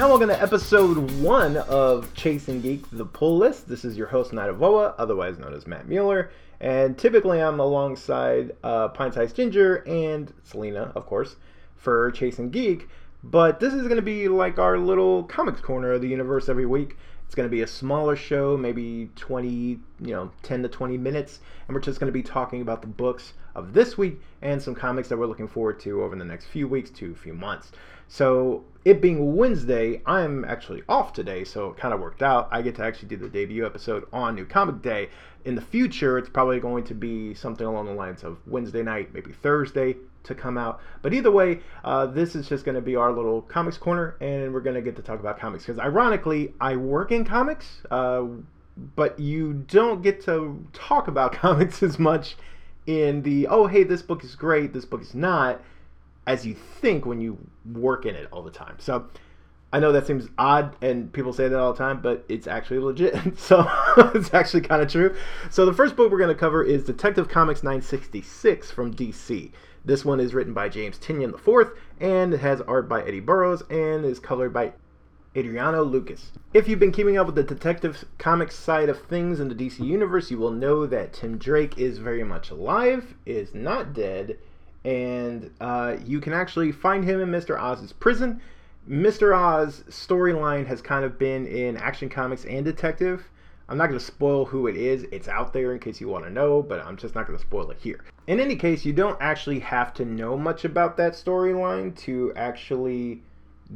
And welcome to episode one of Chasing Geek, the pull list. This is your host, Knight of Oa, otherwise known as Matt Mueller. And typically I'm alongside uh, Pint Size Ginger and Selena, of course, for Chasing Geek. But this is going to be like our little comics corner of the universe every week. It's going to be a smaller show, maybe 20, you know, 10 to 20 minutes, and we're just going to be talking about the books of this week and some comics that we're looking forward to over the next few weeks to a few months. So, it being Wednesday, I'm actually off today, so it kind of worked out. I get to actually do the debut episode on New Comic Day. In the future, it's probably going to be something along the lines of Wednesday night, maybe Thursday to come out. But either way, uh, this is just going to be our little comics corner, and we're going to get to talk about comics. Because ironically, I work in comics, uh, but you don't get to talk about comics as much in the, oh, hey, this book is great, this book is not as you think when you work in it all the time. So I know that seems odd and people say that all the time, but it's actually legit. So it's actually kind of true. So the first book we're going to cover is Detective Comics 966 from DC. This one is written by James Tynion IV and it has art by Eddy Barrows and is colored by Adriano Lucas. If you've been keeping up with the Detective Comics side of things in the DC universe, you will know that Tim Drake is very much alive, is not dead, and uh, you can actually find him in Mr. Oz's prison. Mr. Oz storyline has kind of been in Action Comics and Detective. I'm not going to spoil who it is. It's out there in case you want to know, but I'm just not going to spoil it here. In any case, you don't actually have to know much about that storyline to actually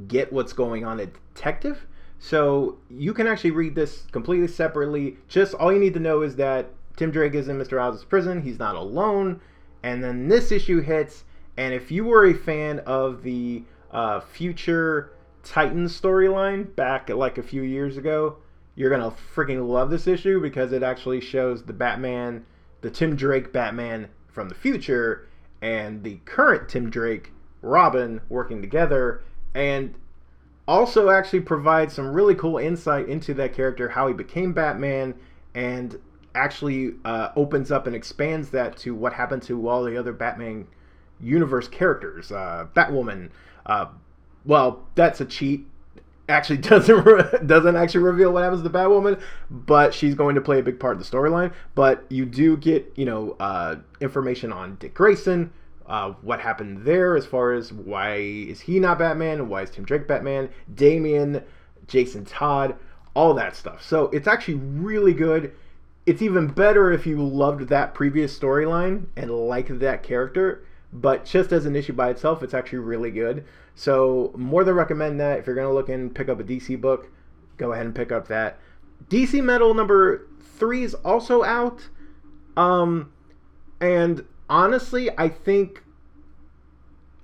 get what's going on in Detective. So you can actually read this completely separately. Just all you need to know is that Tim Drake is in Mr. Oz's prison. He's not alone and then this issue hits, and if you were a fan of the uh, future Titans storyline back like a few years ago, you're gonna freaking love this issue because it actually shows the Batman, the Tim Drake Batman from the future, and the current Tim Drake Robin working together, and also actually provides some really cool insight into that character, how he became Batman, and actually uh, opens up and expands that to what happened to all the other Batman universe characters. Uh, Batwoman, uh, well, that's a cheat. Actually, doesn't re- doesn't actually reveal what happens to Batwoman, but she's going to play a big part of the storyline. But you do get you know uh, information on Dick Grayson, uh, what happened there as far as why is he not Batman, why is Tim Drake Batman, Damian, Jason Todd, all that stuff. So it's actually really good it's even better if you loved that previous storyline and liked that character. But just as an issue by itself, it's actually really good. So more than recommend that. If you're gonna look and pick up a DC book, go ahead and pick up that. DC Metal number three is also out. Um, and honestly, I think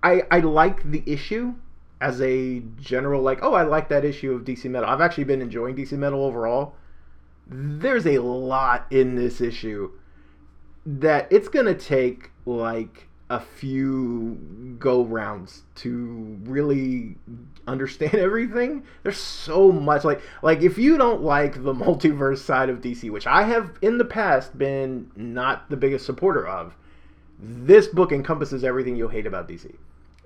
I I like the issue as a general like oh I like that issue of DC Metal. I've actually been enjoying DC Metal overall there's a lot in this issue that it's gonna take like a few go rounds to really understand everything. There's so much like like if you don't like the multiverse side of DC, which I have in the past been not the biggest supporter of, this book encompasses everything you'll hate about DC.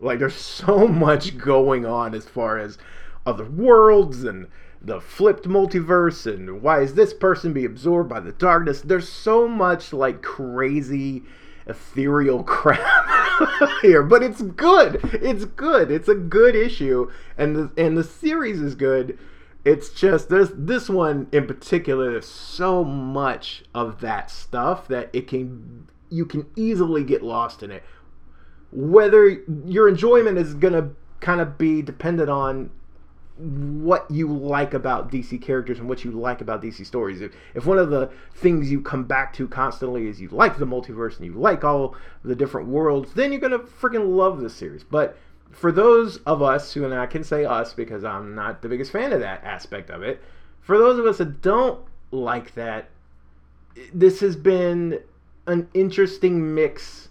Like there's so much going on as far as other worlds and the flipped multiverse and why is this person be absorbed by the darkness there's so much like crazy ethereal crap here but it's good. It's good. It's a good issue and the, and the series is good. It's just this this one in particular there's so much of that stuff that it can you can easily get lost in it. Whether your enjoyment is to kind of be dependent on what you like about DC characters and what you like about DC stories. If, if one of the things you come back to constantly is you like the multiverse and you like all the different worlds, then you're gonna freaking love this series. But for those of us who, and I can say us because I'm not the biggest fan of that aspect of it, for those of us that don't like that, this has been an interesting mix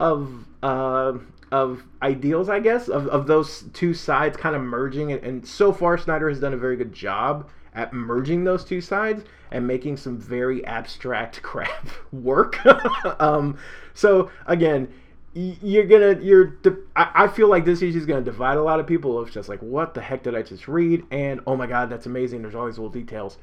of uh, of ideals, I guess, of, of those two sides kind of merging. And, and so far, Snyder has done a very good job at merging those two sides and making some very abstract crap work. um, so, again, you're gonna you're I feel like this issue is gonna divide a lot of people. It's just like what the heck did i just read? And oh my god that's amazing. There's all these little details.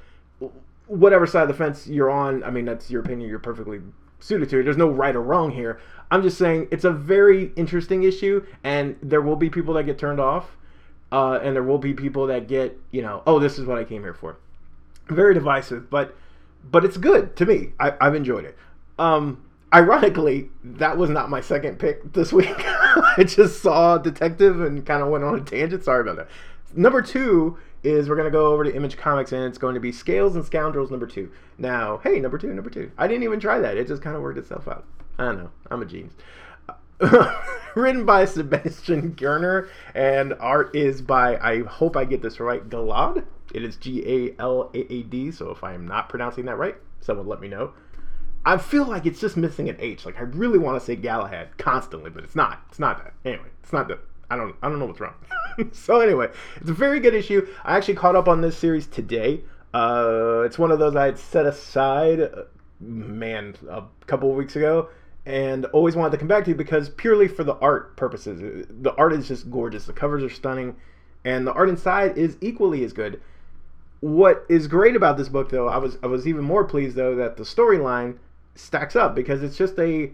Whatever side of the fence you're on i mean that's your opinion. You're perfectly suited to there's no right or wrong here i'm just saying it's a very interesting issue and there will be people that get turned off uh, and there will be people that get you know oh this is what i came here for very divisive but but it's good to me I, i've enjoyed it um ironically, that was not my second pick this week. I just saw Detective and kind of went on a tangent. Sorry about that. Number two is we're going to go over to Image Comics and it's going to be Scales and Scoundrels number two. Now, hey, number two, number two. I didn't even try that. It just kind of worked itself out. I don't know. I'm a genius. Written by Sebastian Girner and art is by, I hope I get this right, Galaad. It is G A L A A D. So if I am not pronouncing that right, someone let me know. I feel like it's just missing an H. Like I really want to say Galahad constantly, but it's not. It's not that. Anyway, it's not that. I don't. I don't know what's wrong. so anyway, it's a very good issue. I actually caught up on this series today. Uh, it's one of those I had set aside, uh, man, a couple of weeks ago, and always wanted to come back to because purely for the art purposes. The art is just gorgeous. The covers are stunning, and the art inside is equally as good. What is great about this book, though, I was I was even more pleased though that the storyline stacks up because it's just a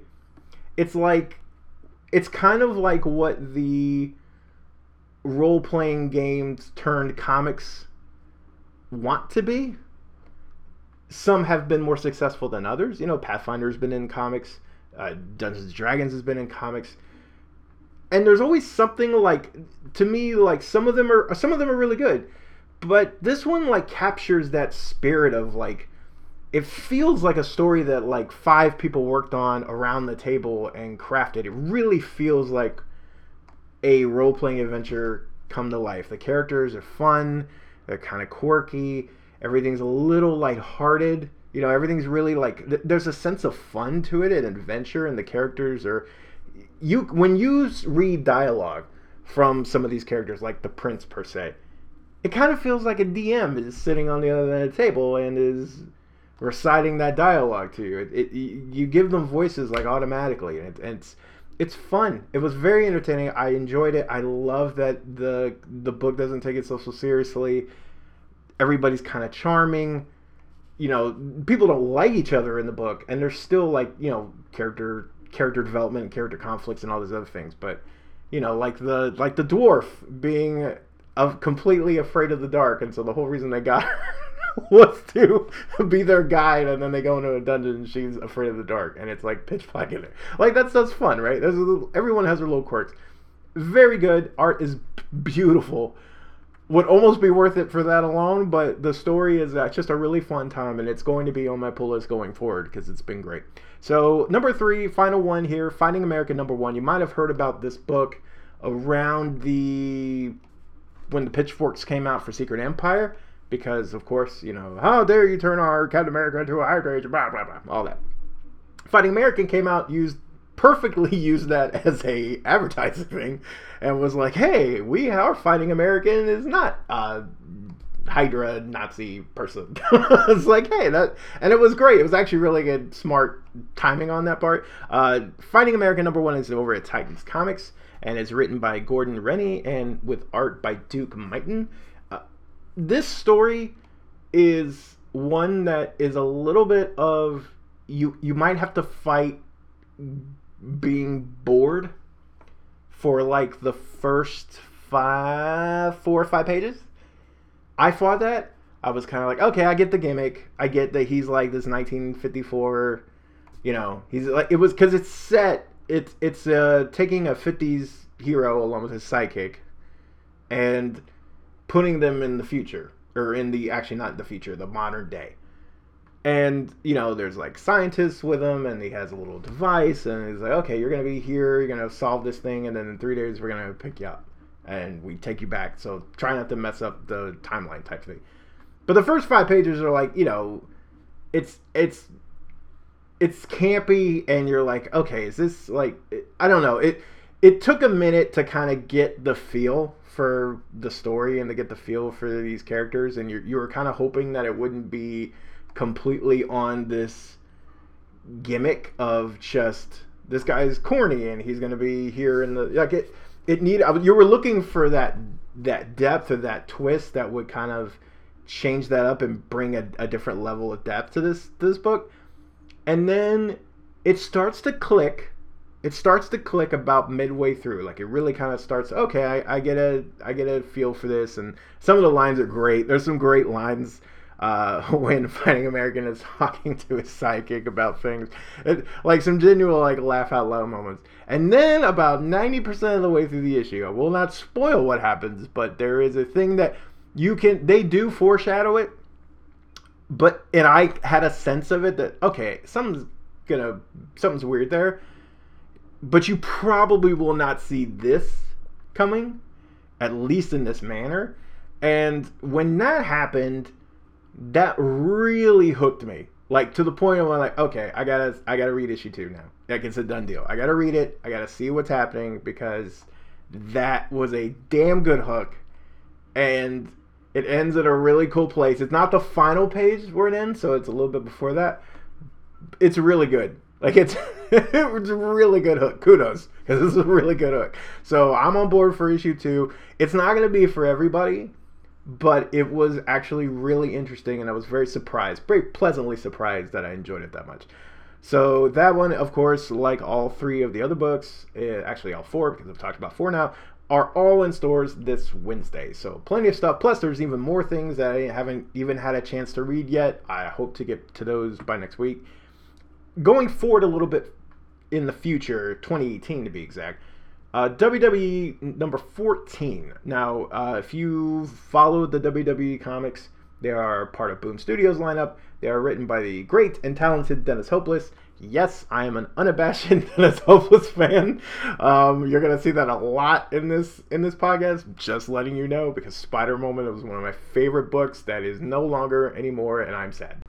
it's like it's kind of like what the role playing games turned comics want to be. Some have been more successful than others. You know, Pathfinder's been in comics, uh, Dungeons and Dragons has been in comics, and there's always something like to me like some of them are some of them are really good, but this one like captures that spirit of like it feels like a story that like five people worked on around the table and crafted. It really feels like a role playing adventure come to life. The characters are fun, they're kind of quirky, everything's a little lighthearted. You know, everything's really like th- there's a sense of fun to it and adventure, and the characters are you when you read dialogue from some of these characters, like the prince per se, it kind of feels like a DM is sitting on the other end of the table and is reciting that dialogue to you. It, it you give them voices like automatically, and, it, it's it's fun. It was very entertaining. I enjoyed it. I love that the the book doesn't take itself so seriously. Everybody's kind of charming. You know, people don't like each other in the book, and there's still like you know character character development and character conflicts and all these other things. But you know, like the like the dwarf being of completely afraid of the dark, and so the whole reason they got was to be their guide, and then they go into a dungeon and she's afraid of the dark, and it's like pitch black in there. Like that's that's fun, right? Little, everyone has their little quirks. Very good. Art is beautiful. Would almost be worth it for that alone, but the story is uh, just a really fun time, and it's going to be on my pull list going forward because it's been great. So number three, final one here, Fighting American number one. You might have heard about this book around the when the pitchforks came out for Secret Empire because of course, you know, how dare you turn our Captain America into a Hydra, blah blah blah, all that. Fighting American came out used perfectly used that as a advertising thing and was like, hey, we are fighting American is not a Hydra Nazi person. it's like, hey, that and it was great. It was actually really good, smart timing on that part. Uh, fighting American number one is over at Titans Comics and is written by Gordon Rennie and with art by Duke Mighten this story is one that is a little bit of you you might have to fight being bored for like the first five four or five pages. I fought that. I was kind of like okay i get the gimmick. I get that he's like this 1954 you know he's like it was because it's set it's it's uh taking a 50s hero along with his sidekick. And putting them in the future or in the actually not the future, the modern day. And you know, there's like scientists with him, and he has a little device, and he's like, "Okay, you're gonna be here. You're gonna solve this thing, and then in three days we're gonna pick you up, and we take you back. So try not to mess up the timeline type thing." But the first five pages are like, you know, it's it's it's campy, and you're like, okay, is this like I don't know it. It took a minute to kind of get the feel for the story and to get the feel for these characters, and you're you were kind of hoping that it wouldn't be completely on this gimmick of just this guy's corny and he's going to be here in the like it it need you were looking for that that depth or that twist that would kind of change that up and bring a, a different level of depth to this this book. And then it starts to click it starts to click about midway through. Like it really kind of starts okay I, I get a i get a feel for this. And some of the lines are great. There's some great lines uh, when Fighting American is talking to his sidekick about things, it, like some genuine like laugh out loud moments. And then about ninety percent of the way through the issue, I will not spoil what happens, but there is a thing that you can they do foreshadow it, but and I had a sense of it that okay, something's gonna something's weird there, but you probably will not see this coming, at least in this manner. And when that happened, that really hooked me. Like to the point where I'm like, okay, I gotta I gotta read issue two now. Like it's a done deal. I gotta read it. I gotta see what's happening because that was a damn good hook. And it ends at a really cool place. It's not the final page where it ends, so it's a little bit before that. It's really good. Like it's it's a really good hook. Kudos because this is a really good hook. So I'm on board for issue two. It's not gonna be for everybody but it was actually really interesting and I was very surprised, very pleasantly surprised that I enjoyed it that much. So that one, of course, like all three of the other books, eh, actually all four because I've talked about four now, are all in stores this Wednesday. So plenty of stuff. Plus, there's even more things that I haven't even had a chance to read yet. I hope to get to those by next week. Going forward a little bit in the future, 2018 to be exact, uh, WWE number 14. Now, uh, if you followed the WWE comics, they are part of Boom Studios lineup. They are written by the great and talented Dennis Hopeless. Yes, I am an unabashed Dennis Hopeless fan. Um, you're gonna see that a lot in this in this podcast. Just letting you know because Spider Woman was one of my favorite books that is no longer anymore, and I'm sad.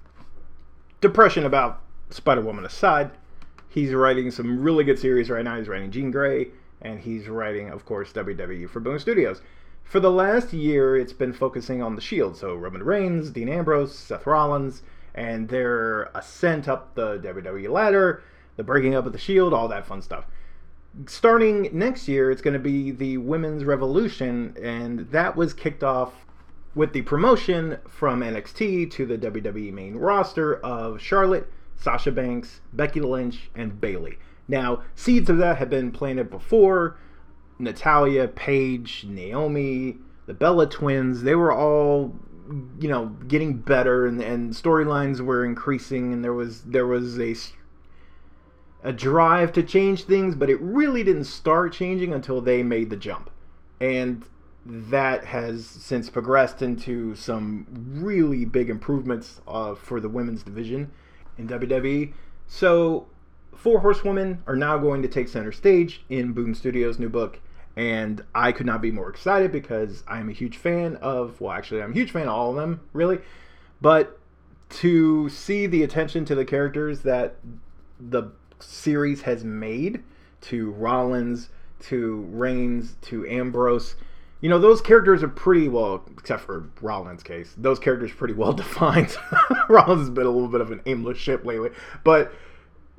Depression about Spider Woman aside, he's writing some really good series right now. He's writing Jean Grey and he's writing, of course, WWE for Boom Studios. For the last year, it's been focusing on the Shield, so Roman Reigns, Dean Ambrose, Seth Rollins, and their ascent up the WWE ladder, the breaking up of the Shield, all that fun stuff. Starting next year, it's going to be the Women's Revolution, and that was kicked off with the promotion from NXT to the WWE main roster of Charlotte, Sasha Banks, Becky Lynch, and Bayley. Now, seeds of that have been planted before. Natalya, Paige, Naomi, the Bella twins, they were all you know getting better and, and storylines were increasing and there was there was a a drive to change things but it really didn't start changing until they made the jump and that has since progressed into some really big improvements uh, for the women's division in WWE. So Four Horsewomen are now going to take center stage in Boom Studios' new book, and I could not be more excited because I am a huge fan of, well, actually, I'm a huge fan of all of them, really. But to see the attention to the characters that the series has made to Rollins, to Reigns, to Ambrose, you know, those characters are pretty well, except for Rollins' case, those characters pretty well defined. Rollins has been a little bit of an aimless ship lately, but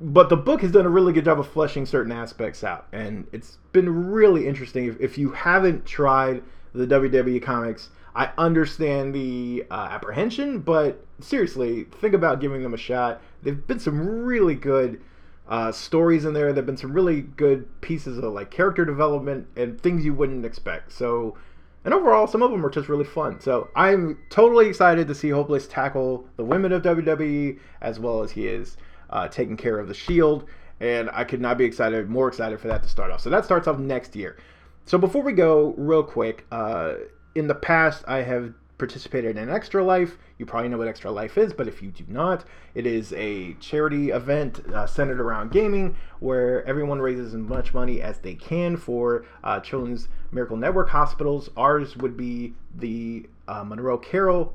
but the book has done a really good job of fleshing certain aspects out, and it's been really interesting. If, if you haven't tried the WWE comics, I understand the uh, apprehension, but seriously, think about giving them a shot. they've been some really good uh, stories in there. There've been some really good pieces of like character development and things you wouldn't expect. So, and overall, some of them are just really fun. So I'm totally excited to see Hopeless tackle the women of WWE as well as he is uh, taking care of the Shield, and I could not be excited, more excited for that to start off. So that starts off next year. So before we go, real quick, uh, in the past I have participated in Extra Life. You probably know what Extra Life is, but if you do not, it is a charity event uh, centered around gaming where everyone raises as much money as they can for uh, Children's Miracle Network hospitals. Ours would be the uh, Monroe Carell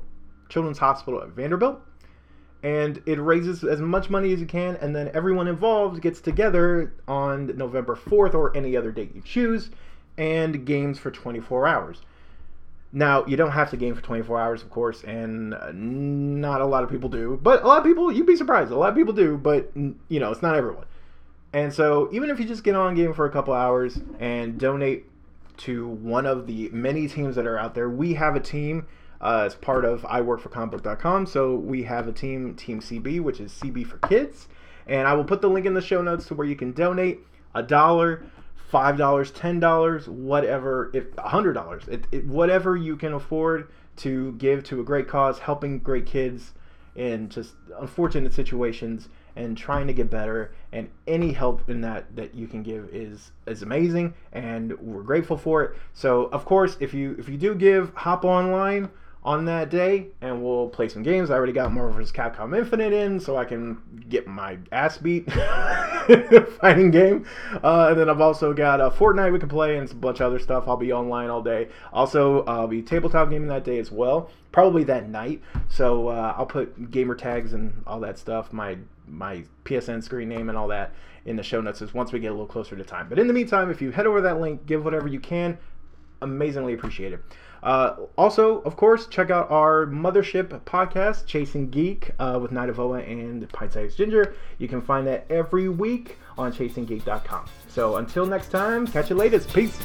Children's Hospital at Vanderbilt and it raises as much money as you can, and then everyone involved gets together on November 4th or any other date you choose, and games for 24 hours. Now, you don't have to game for 24 hours, of course, and not a lot of people do, but a lot of people, you'd be surprised, a lot of people do, but, you know, it's not everyone. And so even if you just get on game for a couple hours and donate to one of the many teams that are out there, we have a team uh, as part of I work for comicbook.com. So we have a team, Team CB, which is CB for kids. And I will put the link in the show notes to where you can donate a dollar, five dollars, ten dollars, whatever, if a hundred dollars, whatever you can afford to give to a great cause, helping great kids in just unfortunate situations and trying to get better. And any help in that that you can give is is amazing and we're grateful for it. So of course if you if you do give hop online on that day and we'll play some games. I already got Marvel vs. Capcom Infinite in so I can get my ass beat fighting game. Uh, and then I've also got a uh, Fortnite we can play and a bunch of other stuff. I'll be online all day. Also, I'll be tabletop gaming that day as well, probably that night. So uh, I'll put gamer tags and all that stuff, my my PSN screen name and all that in the show notes once we get a little closer to time. But in the meantime, if you head over that link, give whatever you can, amazingly appreciate it. Uh, also, of course, check out our mothership podcast, Chasing Geek, uh, with Knight of Oa and Pint Sized Ginger. You can find that every week on chasinggeek.com. So until next time, catch you later. Peace.